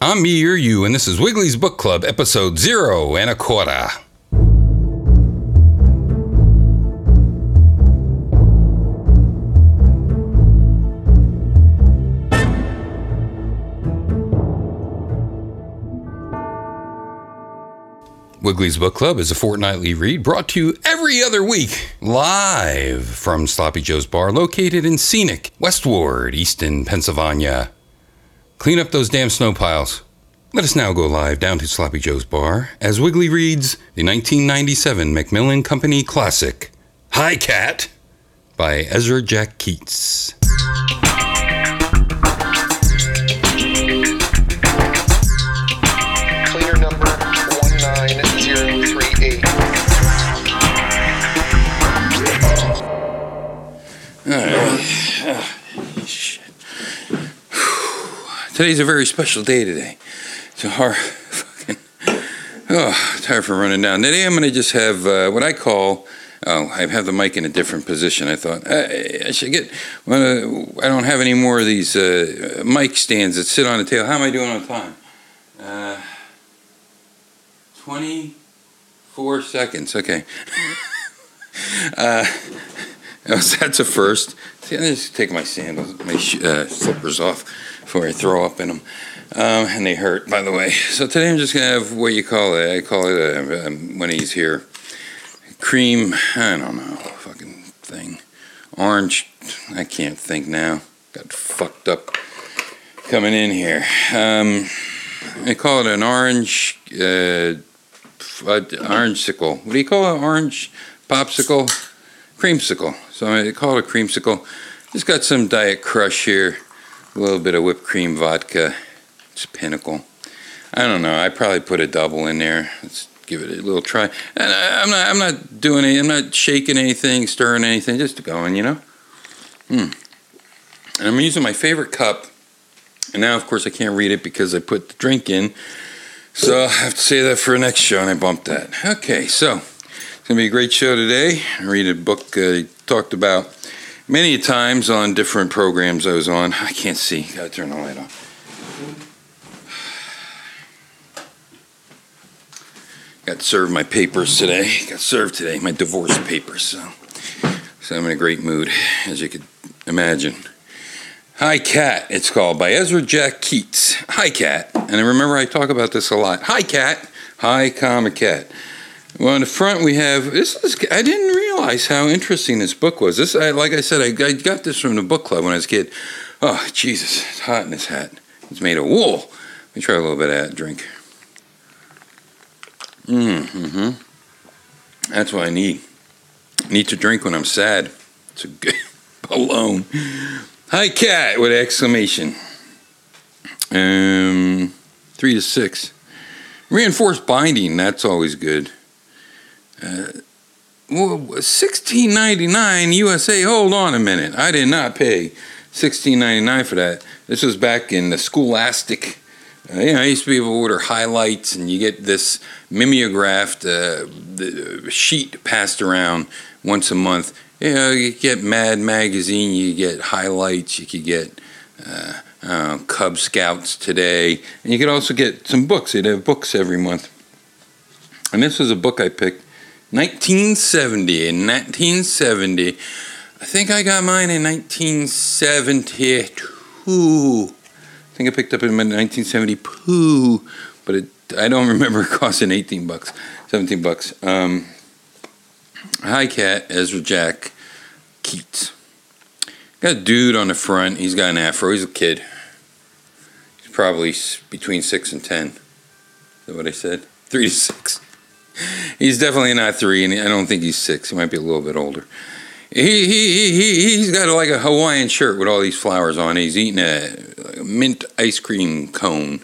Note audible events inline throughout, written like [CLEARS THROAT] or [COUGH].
I'm me or you, and this is Wiggly's Book Club, episode zero and a quarter. Wiggly's Book Club is a fortnightly read brought to you every other week, live from Sloppy Joe's Bar, located in scenic Westward, Easton, Pennsylvania. Clean up those damn snow piles. Let us now go live down to Sloppy Joe's Bar as Wiggly reads the 1997 Macmillan Company classic, Hi Cat, by Ezra Jack Keats. Cleaner number Today's a very special day today. It's a hard fucking. Oh, tired from running down. Today I'm going to just have uh, what I call. Oh, I have the mic in a different position. I thought I, I should get. Well, I don't have any more of these uh, mic stands that sit on the table. How am I doing on time? Uh, Twenty-four seconds. Okay. [LAUGHS] uh, [LAUGHS] that's a first. See, I just take my sandals, my sh- uh, slippers off before I throw up in them. Um, and they hurt, by the way. So today I'm just gonna have what you call it. I call it uh, um, when he's here, cream. I don't know, fucking thing. Orange. I can't think now. Got fucked up coming in here. Um, I call it an orange. Uh, uh, orange sickle. What do you call it? Orange popsicle, creamsicle. So I call it a creamsicle. Just got some Diet Crush here, a little bit of whipped cream vodka. It's Pinnacle. I don't know. I probably put a double in there. Let's give it a little try. And I, I'm not. I'm not doing it. I'm not shaking anything, stirring anything. Just going. You know. Hmm. And I'm using my favorite cup. And now, of course, I can't read it because I put the drink in. So I have to say that for the next show, and I bumped that. Okay, so it's gonna be a great show today. I read a book uh, talked about many times on different programs I was on. I can't see. Gotta turn the light on. Got served my papers today. Got served today my divorce papers. So, so I'm in a great mood, as you could imagine. Hi Cat, it's called by Ezra Jack Keats. Hi Cat, and I remember I talk about this a lot. Hi Cat, hi comma cat. Well, in the front we have this is. I didn't realize how interesting this book was. This, I, like I said, I, I got this from the book club when I was a kid. Oh Jesus, it's hot in this hat. It's made of wool. Let me try a little bit of that drink. Mm-hmm. That's what I need. I need to drink when I'm sad. It's a good [LAUGHS] alone. Hi, cat! With exclamation. Um, three to six. Reinforced binding. That's always good. Uh, well, sixteen ninety nine USA. Hold on a minute. I did not pay sixteen ninety nine for that. This was back in the Scholastic. Uh, you know, I used to be able to order highlights, and you get this mimeographed uh, the sheet passed around once a month. You know, you get Mad Magazine, you get highlights, you could get uh, uh, Cub Scouts today, and you could also get some books. They'd have books every month. And this was a book I picked, 1970. In 1970, I think I got mine in 1972. I think I picked up in 1972, but it, I don't [LAUGHS] remember costing 18 bucks, 17 bucks. Um, Hi, Cat, Ezra Jack Keats. Got a dude on the front. He's got an afro. He's a kid. He's probably between six and ten. Is that what I said? Three to six. He's definitely not three, and I don't think he's six. He might be a little bit older. He, he, he, he, he's got like a Hawaiian shirt with all these flowers on. He's eating a, like a mint ice cream cone.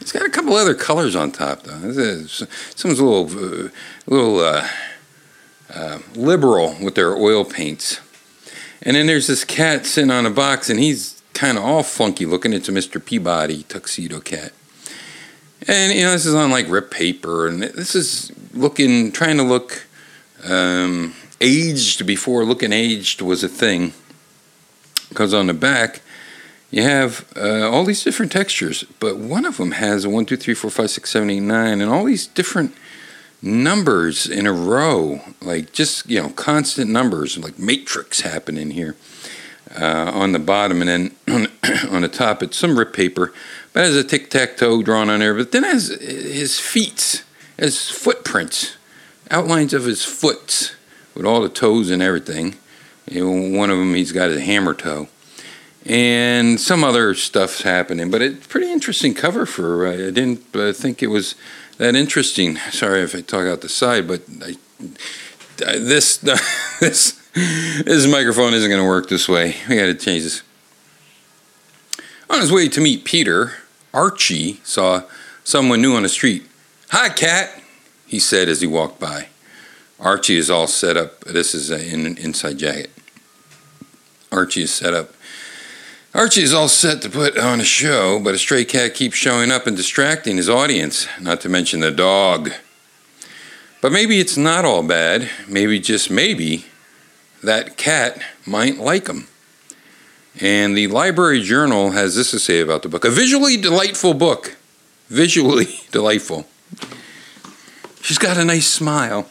It's got a couple other colors on top, though. Someone's a little, uh, little uh, uh, liberal with their oil paints. And then there's this cat sitting on a box, and he's kind of all funky looking. It's a Mr. Peabody tuxedo cat. And, you know, this is on like rip paper, and this is looking, trying to look um, aged before looking aged was a thing. Because on the back, you have uh, all these different textures, but one of them has a 1, 2, 3, 4, 5, 6, 7, 8, 9, and all these different numbers in a row, like just, you know, constant numbers, like matrix happening here uh, on the bottom. And then on, [CLEARS THROAT] on the top, it's some rip paper, but has a tic tac toe drawn on there, but then has his feet, as footprints, outlines of his foot with all the toes and everything. Know, one of them, he's got a hammer toe and some other stuff's happening. But it's pretty interesting cover for. Uh, I didn't uh, think it was that interesting. [LAUGHS] Sorry if I talk out the side, but I, uh, this [LAUGHS] this this microphone isn't going to work this way. We got to change this. On his way to meet Peter, Archie saw someone new on the street. Hi, cat, he said as he walked by. Archie is all set up. This is in an inside jacket. Archie is set up Archie is all set to put on a show, but a stray cat keeps showing up and distracting his audience, not to mention the dog. But maybe it's not all bad. Maybe, just maybe, that cat might like him. And the Library Journal has this to say about the book a visually delightful book. Visually [LAUGHS] delightful. She's got a nice smile.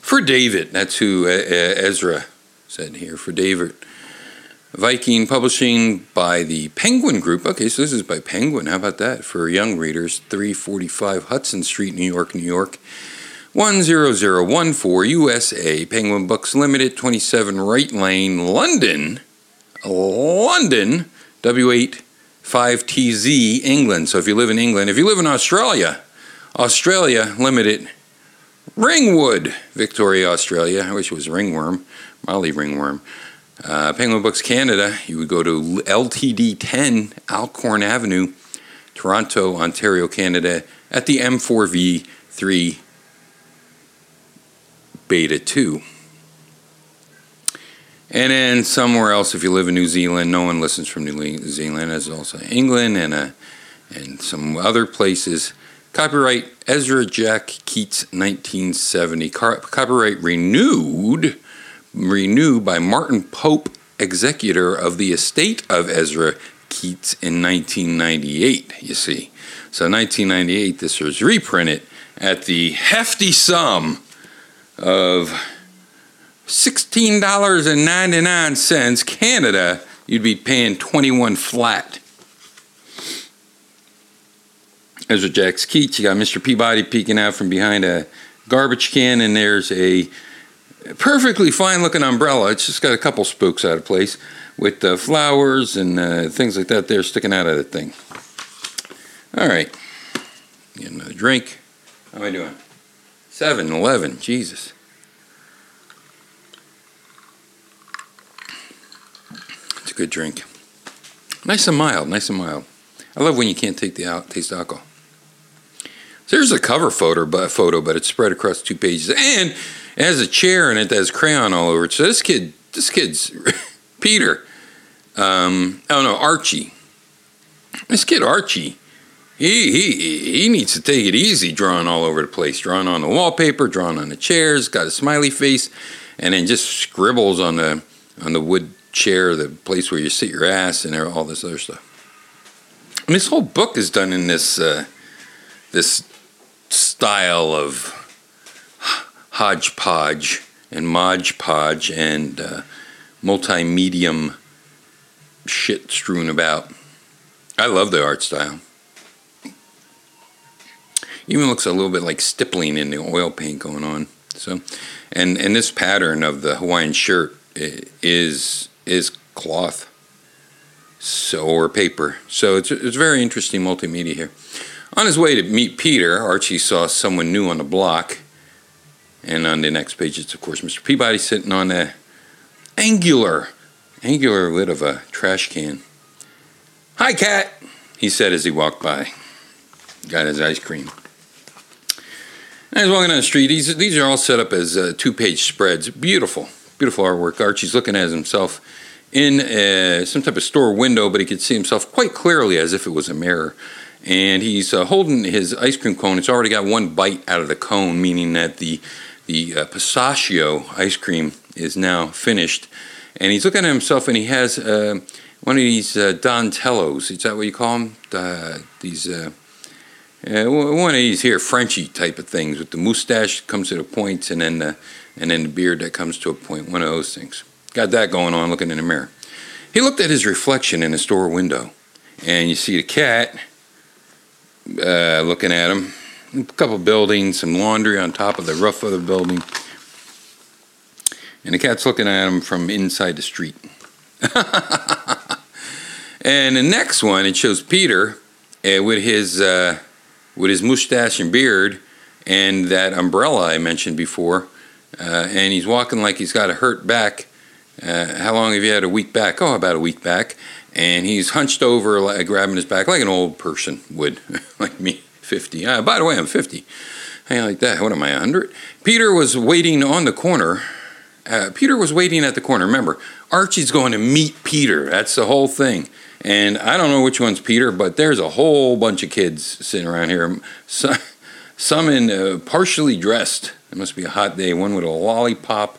For David, that's who Ezra said here. For David, Viking Publishing by the Penguin Group. Okay, so this is by Penguin. How about that? For young readers, 345 Hudson Street, New York, New York. 10014 USA. Penguin Books Limited, 27 Wright Lane, London. London, W8 5TZ, England. So if you live in England, if you live in Australia, Australia Limited, Ringwood, Victoria, Australia. I wish it was Ringworm, Molly Ringworm. Uh, Penguin Books Canada, you would go to LTD 10 Alcorn Avenue, Toronto, Ontario, Canada, at the M4V3 Beta 2. And then somewhere else, if you live in New Zealand, no one listens from New Zealand, as also England and, uh, and some other places. Copyright Ezra Jack Keats, 1970. Car- copyright renewed renewed by Martin Pope, executor of the estate of Ezra Keats in 1998, you see. So 1998, this was reprinted at the hefty sum of $16.99 Canada, you'd be paying 21 flat. Ezra Jack's Keats, you got Mr. Peabody peeking out from behind a garbage can, and there's a perfectly fine looking umbrella. It's just got a couple spooks out of place with uh, flowers and uh, things like that there sticking out of the thing. All right. Get another drink. How am I doing? 7 11. Jesus. It's a good drink. Nice and mild. Nice and mild. I love when you can't take the out, taste alcohol. There's a cover photo, but photo, but it's spread across two pages, and it has a chair in it that has crayon all over it. So this kid, this kid's [LAUGHS] Peter. Um, oh no, Archie. This kid Archie, he he he needs to take it easy, drawing all over the place, drawing on the wallpaper, drawing on the chairs, got a smiley face, and then just scribbles on the on the wood chair, the place where you sit your ass, and all this other stuff. And this whole book is done in this uh, this style of hodgepodge and modge podge and uh, multi-medium shit strewn about. I love the art style. Even looks a little bit like stippling in the oil paint going on. So, and and this pattern of the Hawaiian shirt is is cloth, so or paper. So it's it's very interesting multimedia here. On his way to meet Peter, Archie saw someone new on the block. And on the next page, it's of course Mr. Peabody sitting on a angular, angular lid of a trash can. Hi, cat, he said as he walked by. Got his ice cream. And he's walking down the street. These, these are all set up as uh, two page spreads. Beautiful, beautiful artwork. Archie's looking at himself in a, some type of store window, but he could see himself quite clearly as if it was a mirror and he's uh, holding his ice cream cone. It's already got one bite out of the cone, meaning that the the uh, pistachio ice cream is now finished. and he's looking at himself, and he has uh, one of these uh, Donatellos. Is that what you call them? Uh, these uh, one of these here Frenchy type of things with the mustache comes to the points, and then the, and then the beard that comes to a point. One of those things. Got that going on. Looking in the mirror. He looked at his reflection in the store window, and you see the cat uh, looking at him. A couple buildings, some laundry on top of the roof of the building. And the cat's looking at him from inside the street. [LAUGHS] and the next one, it shows Peter uh, with his uh, with his mustache and beard and that umbrella I mentioned before. Uh, and he's walking like he's got a hurt back. Uh, how long have you had a week back? Oh, about a week back. And he's hunched over, like, grabbing his back like an old person would, [LAUGHS] like me, 50. Uh, by the way, I'm 50. How like that? What am I, 100? Peter was waiting on the corner. Uh, Peter was waiting at the corner. Remember, Archie's going to meet Peter. That's the whole thing. And I don't know which one's Peter, but there's a whole bunch of kids sitting around here. Some, some in uh, partially dressed. It must be a hot day. One with a lollipop,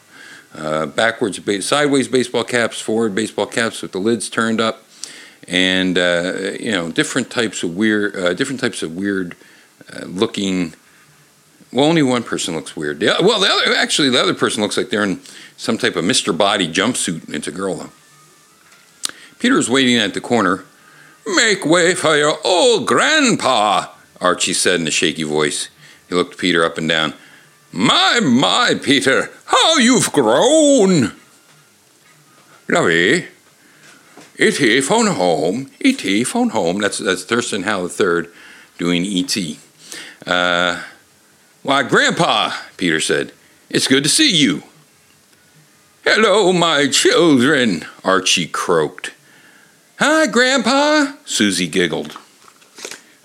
uh, backwards, sideways baseball caps, forward baseball caps with the lids turned up, and uh, you know different types of weird, uh, different types of weird uh, looking. Well, only one person looks weird. Well, the other actually the other person looks like they're in some type of Mr. Body jumpsuit. It's a girl though. Peter's waiting at the corner. Make way for your old grandpa, Archie said in a shaky voice. He looked Peter up and down. My, my, Peter, how you've grown! Lovey, E.T. phone home, E.T. phone home. That's, that's Thurston Howell III doing E.T. Uh, why, Grandpa, Peter said, it's good to see you. Hello, my children, Archie croaked. Hi, Grandpa, Susie giggled.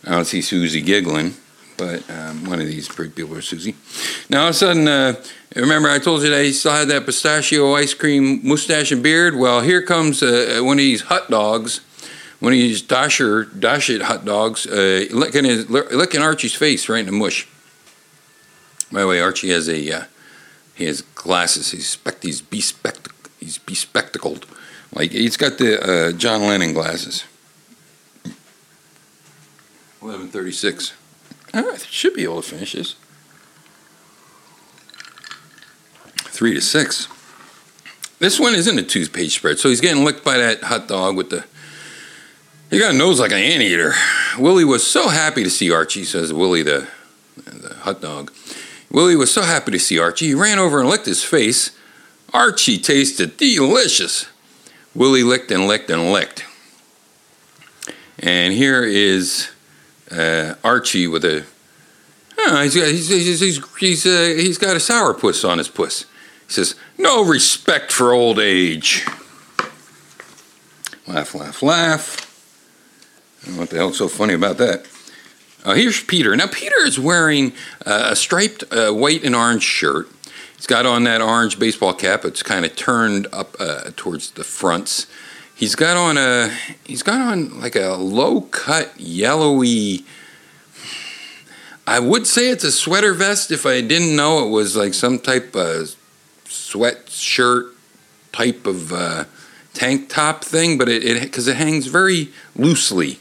I don't see Susie giggling, but um, one of these people are Susie. Now, all of a sudden, uh, remember I told you that he still had that pistachio ice cream mustache and beard? Well, here comes uh, one of these hot dogs, one of these Dasher, Dasher hot dogs, uh, licking, his, licking Archie's face right in the mush. By the way, Archie has a, uh, he has glasses. He's, spect- he's, bespect- he's bespectacled. Like he's got the uh, John Lennon glasses. Eleven thirty-six. I should be able to finish this. Three to six. This one isn't a two-page spread, so he's getting licked by that hot dog with the. He got a nose like an anteater. Willie was so happy to see Archie, says Willie the, the hot dog. Willie was so happy to see Archie, he ran over and licked his face. Archie tasted delicious. Willie licked and licked and licked. And here is uh, Archie with a. Oh, he's got, he's, he's, he's, he's, uh, he's got a sourpuss on his puss. He says, No respect for old age. Laugh, laugh, laugh. What the hell's so funny about that? Uh, here's Peter. Now, Peter is wearing uh, a striped uh, white and orange shirt He's got on that orange baseball cap. It's kind of turned up uh, towards the fronts. He's got on a he's got on like a low cut yellowy. I would say it's a sweater vest if I didn't know it was like some type of sweatshirt type of uh, tank top thing, but it because it, it hangs very loosely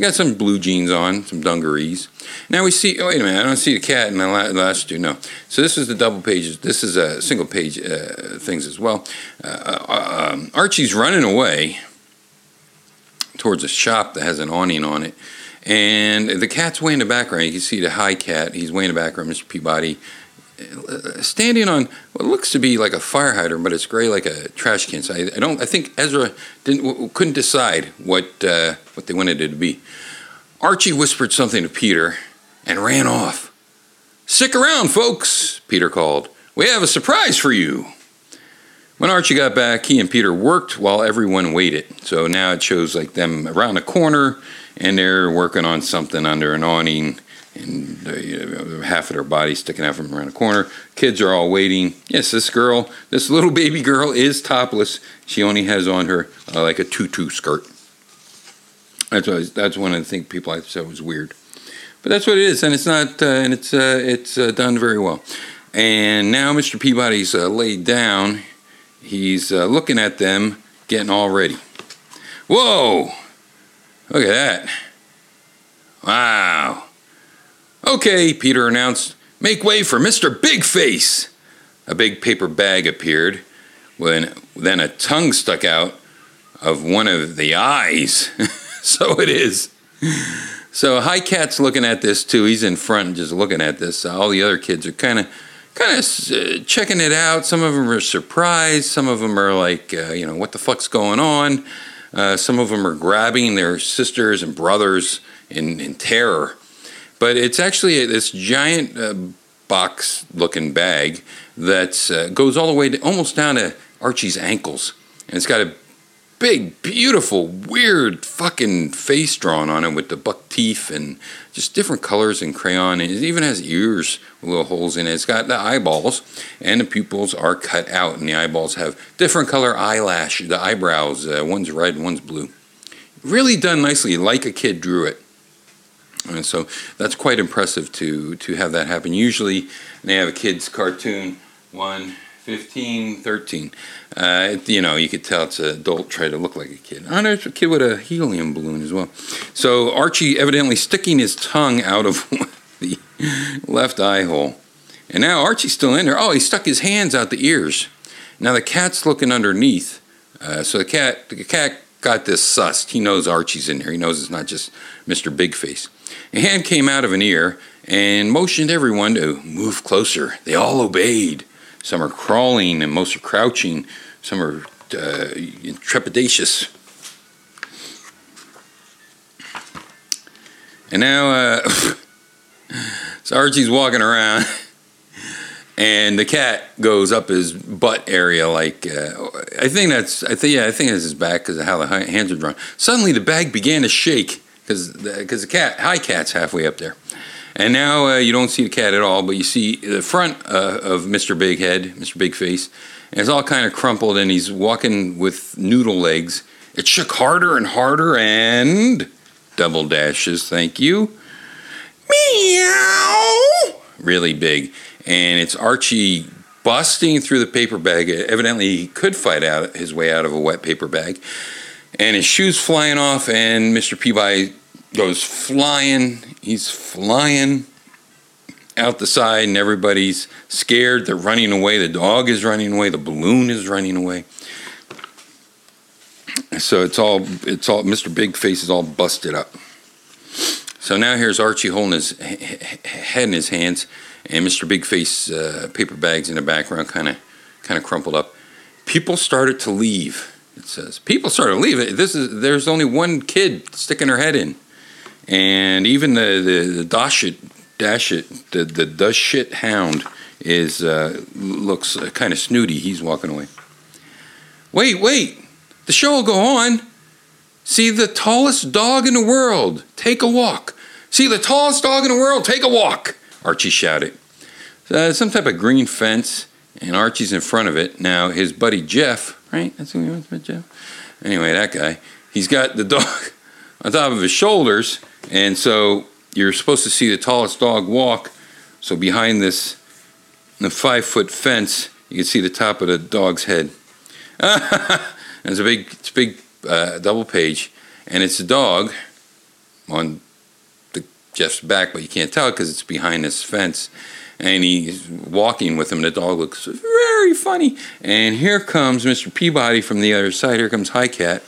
he got some blue jeans on, some dungarees. Now we see, oh, wait a minute, I don't see the cat in the last two, no. So this is the double pages, this is a single page uh, things as well. Uh, uh, um, Archie's running away towards a shop that has an awning on it. And the cat's way in the background. You can see the high cat. He's way in the background, Mr. Peabody standing on what looks to be like a fire hydrant, but it's gray like a trash can. So I, I don't. I think Ezra didn't couldn't decide what uh, what they wanted it to be. Archie whispered something to Peter and ran off. Stick around, folks, Peter called. We have a surprise for you. When Archie got back, he and Peter worked while everyone waited. So now it shows like them around the corner and they're working on something under an awning and uh, you know, half of their body sticking out from around the corner. Kids are all waiting. Yes, this girl, this little baby girl, is topless. She only has on her uh, like a tutu skirt. That's that's one of the things people I said was weird, but that's what it is, and it's not, uh, and it's uh, it's uh, done very well. And now Mr. Peabody's uh, laid down. he's uh, looking at them, getting all ready. Whoa! Look at that. Wow. Okay, Peter announced, make way for Mr. Big Face. A big paper bag appeared, when then a tongue stuck out of one of the eyes. [LAUGHS] so it is. So Hi Cat's looking at this too. He's in front, just looking at this. All the other kids are kind of, kind of uh, checking it out. Some of them are surprised. Some of them are like, uh, you know, what the fuck's going on? Uh, some of them are grabbing their sisters and brothers in, in terror. But it's actually this giant uh, box-looking bag that uh, goes all the way to, almost down to Archie's ankles, and it's got a big, beautiful, weird fucking face drawn on it with the buck teeth and just different colors and crayon. And it even has ears with little holes in it. It's got the eyeballs, and the pupils are cut out, and the eyeballs have different color eyelash. The eyebrows, uh, one's red, one's blue. Really done nicely, like a kid drew it. And so that's quite impressive to to have that happen. Usually, they have a kid's cartoon one 15, 13. Uh, you know, you could tell it's an adult trying to look like a kid. Oh, there's a kid with a helium balloon as well. So Archie evidently sticking his tongue out [LAUGHS] of the left eye hole. And now Archie's still in there. Oh, he stuck his hands out the ears. Now the cat's looking underneath. Uh, so the cat, the cat got this sussed. He knows Archie's in there. He knows it's not just Mr. Big Face. A hand came out of an ear and motioned everyone to move closer. They all obeyed. Some are crawling, and most are crouching. Some are uh, trepidatious. And now, uh, [LAUGHS] so Archie's walking around, [LAUGHS] and the cat goes up his butt area. Like uh, I think that's, I think, yeah, I think it's his back because of how the hands are drawn. Suddenly, the bag began to shake because because the cat, high cat's halfway up there. And now uh, you don't see the cat at all, but you see the front uh, of Mr. Big Head, Mr. Big Face, and it's all kind of crumpled, and he's walking with noodle legs. It shook harder and harder, and double dashes. Thank you. Meow. Really big, and it's Archie busting through the paper bag. Evidently, he could fight out his way out of a wet paper bag, and his shoes flying off, and Mr. Peabody goes flying. He's flying out the side, and everybody's scared. They're running away. The dog is running away. The balloon is running away. So it's all it's all Mr. Big Face is all busted up. So now here's Archie holding his head in his hands, and Mr. Big Face uh, paper bags in the background, kind of kind of crumpled up. People started to leave. It says people started to leave. This is there's only one kid sticking her head in and even the the, the dash it dash it the the does shit hound is uh, looks uh, kind of snooty. He's walking away. Wait, wait! The show will go on. See the tallest dog in the world. Take a walk. See the tallest dog in the world. Take a walk. Archie shouted. Uh, some type of green fence, and Archie's in front of it. Now his buddy Jeff, right? That's who he wants Jeff. Anyway, that guy. He's got the [LAUGHS] dog on top of his shoulders, and so you're supposed to see the tallest dog walk. So behind this the five foot fence, you can see the top of the dog's head. [LAUGHS] it's a big, it's a big uh, double page, and it's a dog on Jeff's back, but you can't tell because it's behind this fence. And he's walking with him. The dog looks very funny. And here comes Mr. Peabody from the other side. Here comes Hi Cat.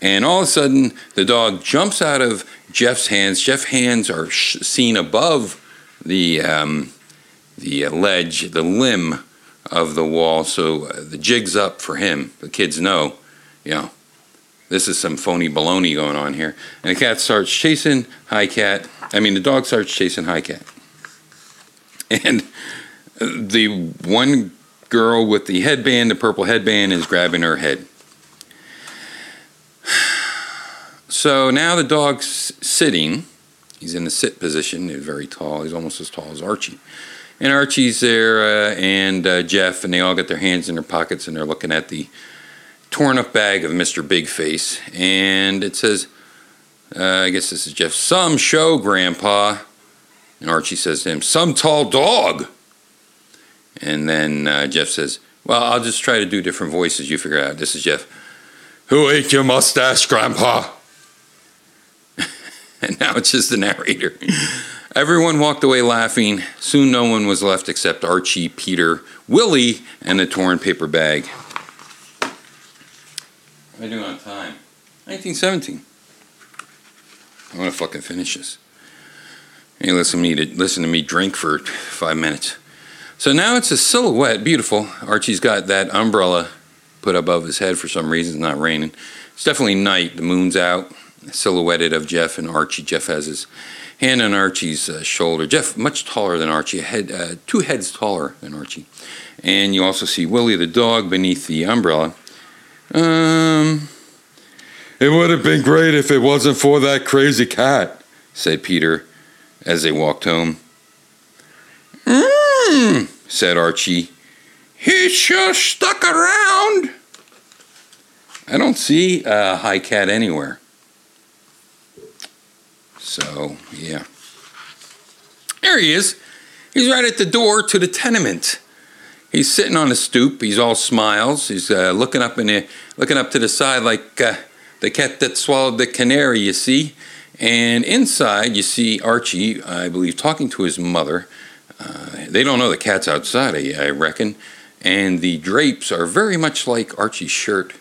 And all of a sudden, the dog jumps out of Jeff's hands. Jeff's hands are sh- seen above the um, the ledge, the limb of the wall. So uh, the jig's up for him. The kids know, you know, this is some phony baloney going on here. And the cat starts chasing Hi Cat. I mean, the dog starts chasing Hi Cat. And the one girl with the headband, the purple headband, is grabbing her head. So now the dog's sitting. He's in the sit position. He's very tall. He's almost as tall as Archie. And Archie's there uh, and uh, Jeff, and they all got their hands in their pockets and they're looking at the torn up bag of Mr. Big Face. And it says, uh, I guess this is Jeff, some show, Grandpa. And Archie says to him, some tall dog. And then uh, Jeff says, Well, I'll just try to do different voices. You figure out. This is Jeff. Who ate your mustache, Grandpa? [LAUGHS] and now it's just the narrator. Everyone walked away laughing. Soon no one was left except Archie, Peter, Willie, and the torn paper bag. What am I doing on time? 1917. I want to fucking finish this. Hey, listen to me to listen to me drink for five minutes. So now it's a silhouette, beautiful. Archie's got that umbrella put above his head for some reason. It's not raining. It's definitely night. The moon's out. Silhouetted of Jeff and Archie. Jeff has his hand on Archie's uh, shoulder. Jeff, much taller than Archie, head, uh, two heads taller than Archie. And you also see Willie the dog beneath the umbrella. Um, it would have been great if it wasn't for that crazy cat, said Peter as they walked home. Mmm, said Archie. He sure stuck around. I don't see a high cat anywhere. So, yeah. There he is. He's right at the door to the tenement. He's sitting on a stoop. He's all smiles. He's uh, looking up in the, looking up to the side like uh, the cat that swallowed the canary. You see, and inside you see Archie, I believe, talking to his mother. Uh, they don't know the cat's outside, I, I, reckon. And the drapes are very much like Archie's shirt,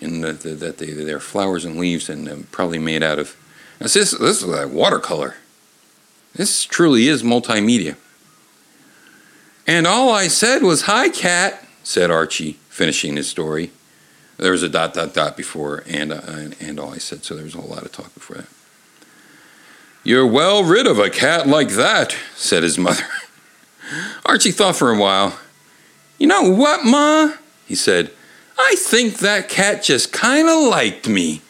in the, the, that they, they're flowers and leaves and uh, probably made out of. This is, this is like watercolor. This truly is multimedia. And all I said was, Hi, cat, said Archie, finishing his story. There was a dot, dot, dot before, and, uh, and, and all I said, so there was a whole lot of talk before that. You're well rid of a cat like that, said his mother. [LAUGHS] Archie thought for a while. You know what, Ma? He said. I think that cat just kind of liked me.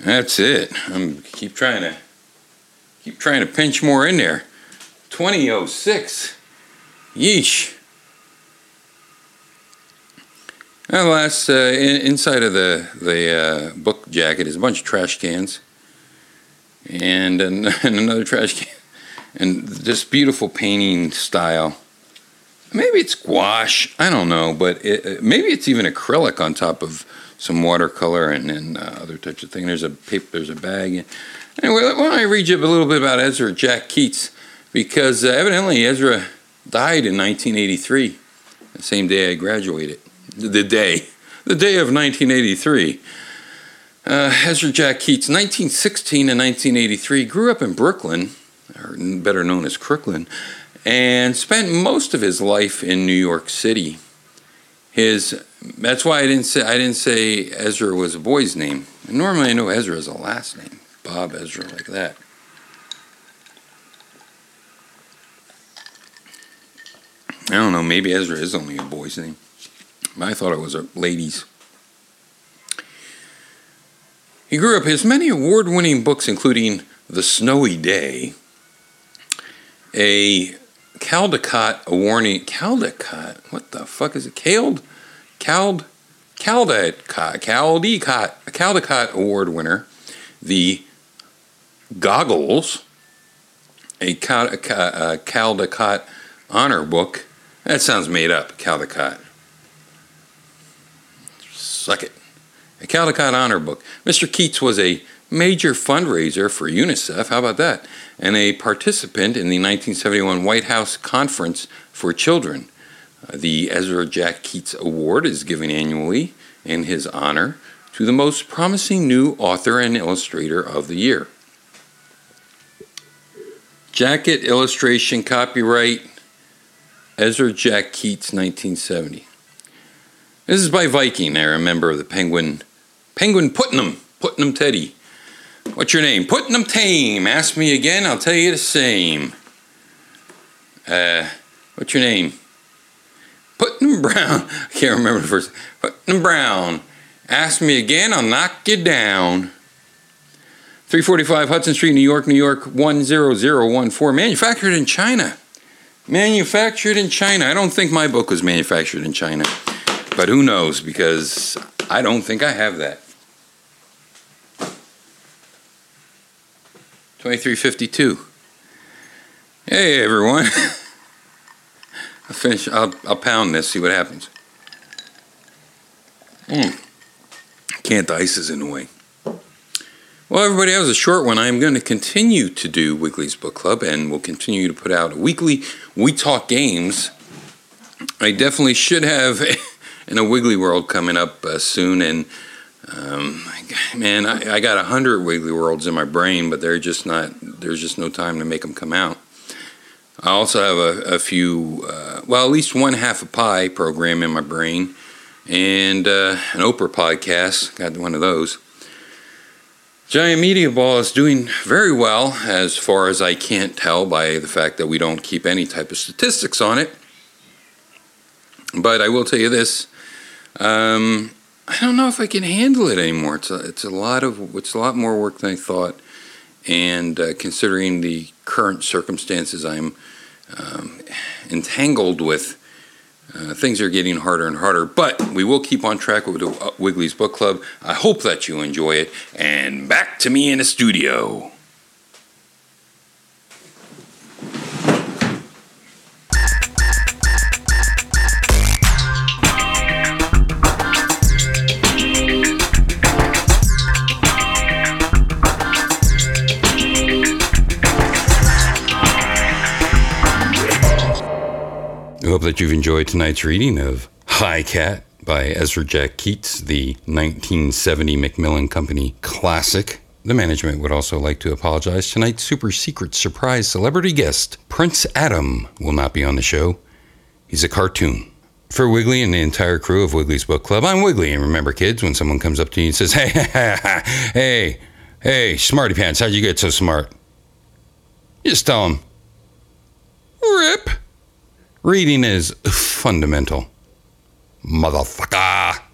That's it. I'm keep trying to keep trying to pinch more in there. 2006. Yeesh. Well, last uh, in, inside of the the uh, book jacket is a bunch of trash cans, and, [LAUGHS] and another trash can, and this beautiful painting style. Maybe it's gouache, I don't know, but it, maybe it's even acrylic on top of some watercolor and, and uh, other types of thing. There's a paper, there's a bag. Anyway, why don't I read you a little bit about Ezra Jack Keats? Because uh, evidently Ezra died in 1983, the same day I graduated the day, the day of 1983. Uh, Ezra Jack Keats, 1916 to 1983, grew up in Brooklyn, or better known as Crooklyn, and spent most of his life in New York City. His that's why I didn't say I didn't say Ezra was a boy's name. Normally I know Ezra is a last name, Bob Ezra, like that. I don't know. Maybe Ezra is only a boy's name. I thought it was a lady's. He grew up, his many award winning books, including The Snowy Day, a Caldecott award Caldecott? What the fuck is it? Cald? Cald? Caldecott. Caldecott. A Caldecott Award winner. The Goggles, a Caldecott honor book. That sounds made up, Caldecott. Suck it. A Caldecott Honor Book. Mr. Keats was a major fundraiser for UNICEF, how about that? And a participant in the 1971 White House Conference for Children. Uh, the Ezra Jack Keats Award is given annually in his honor to the most promising new author and illustrator of the year. Jacket illustration copyright Ezra Jack Keats 1970. This is by Viking. I remember the Penguin. Penguin Putnam. Putnam Teddy. What's your name? Putnam Tame. Ask me again, I'll tell you the same. Uh, what's your name? Putnam Brown. [LAUGHS] I can't remember the first. Putnam Brown. Ask me again, I'll knock you down. 345 Hudson Street, New York, New York 10014. Manufactured in China. Manufactured in China. I don't think my book was manufactured in China. But who knows? Because I don't think I have that. 2352. Hey everyone. [LAUGHS] finish. I'll, I'll pound this. See what happens. Mm. Can't. The ice is in the way. Well, everybody, that was a short one. I'm going to continue to do Wiggly's Book Club, and we'll continue to put out a weekly We Talk Games. I definitely should have [LAUGHS] in a Wiggly World coming up uh, soon, and um, man, I, I got a hundred Wiggly Worlds in my brain, but they're just not. There's just no time to make them come out. I also have a, a few, uh, well, at least one half a pie program in my brain, and uh, an Oprah podcast. Got one of those. Giant Media Ball is doing very well, as far as I can't tell by the fact that we don't keep any type of statistics on it. But I will tell you this: um, I don't know if I can handle it anymore. It's a, it's a lot of it's a lot more work than I thought, and uh, considering the current circumstances I'm um, entangled with, uh, things are getting harder and harder, but we will keep on track with uh, Wiggly's Book Club. I hope that you enjoy it. And back to me in the studio. I hope that you've enjoyed tonight's reading of Hi Cat by Ezra Jack Keats, the 1970 Macmillan Company classic. The management would also like to apologize. Tonight's super secret surprise celebrity guest, Prince Adam, will not be on the show. He's a cartoon. For Wiggly and the entire crew of Wiggly's Book Club, I'm Wiggly. And remember, kids, when someone comes up to you and says, [LAUGHS] Hey, hey, hey, smarty pants, how'd you get so smart? You just tell them, Rip. Reading is fundamental. Motherfucker.